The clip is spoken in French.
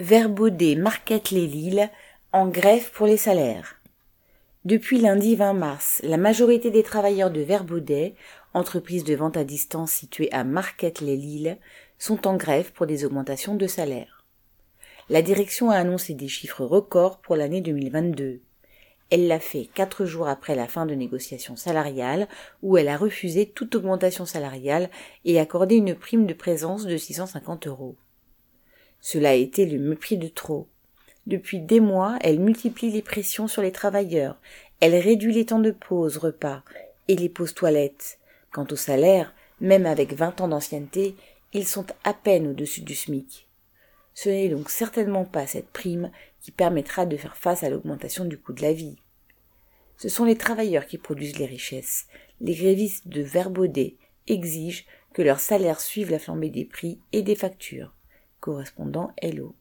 Verbaudet Marquette les Lilles en grève pour les salaires. Depuis lundi 20 mars, la majorité des travailleurs de Verbaudet, entreprise de vente à distance située à Marquette les Lilles, sont en grève pour des augmentations de salaire. La direction a annoncé des chiffres records pour l'année 2022. Elle l'a fait quatre jours après la fin de négociations salariales où elle a refusé toute augmentation salariale et accordé une prime de présence de 650 euros. Cela a été le mépris de trop. Depuis des mois, elle multiplie les pressions sur les travailleurs. Elle réduit les temps de pause, repas et les pauses toilettes. Quant au salaire, même avec vingt ans d'ancienneté, ils sont à peine au-dessus du SMIC. Ce n'est donc certainement pas cette prime qui permettra de faire face à l'augmentation du coût de la vie. Ce sont les travailleurs qui produisent les richesses. Les grévistes de Verbaudet exigent que leur salaire suive la flambée des prix et des factures correspondant Hello.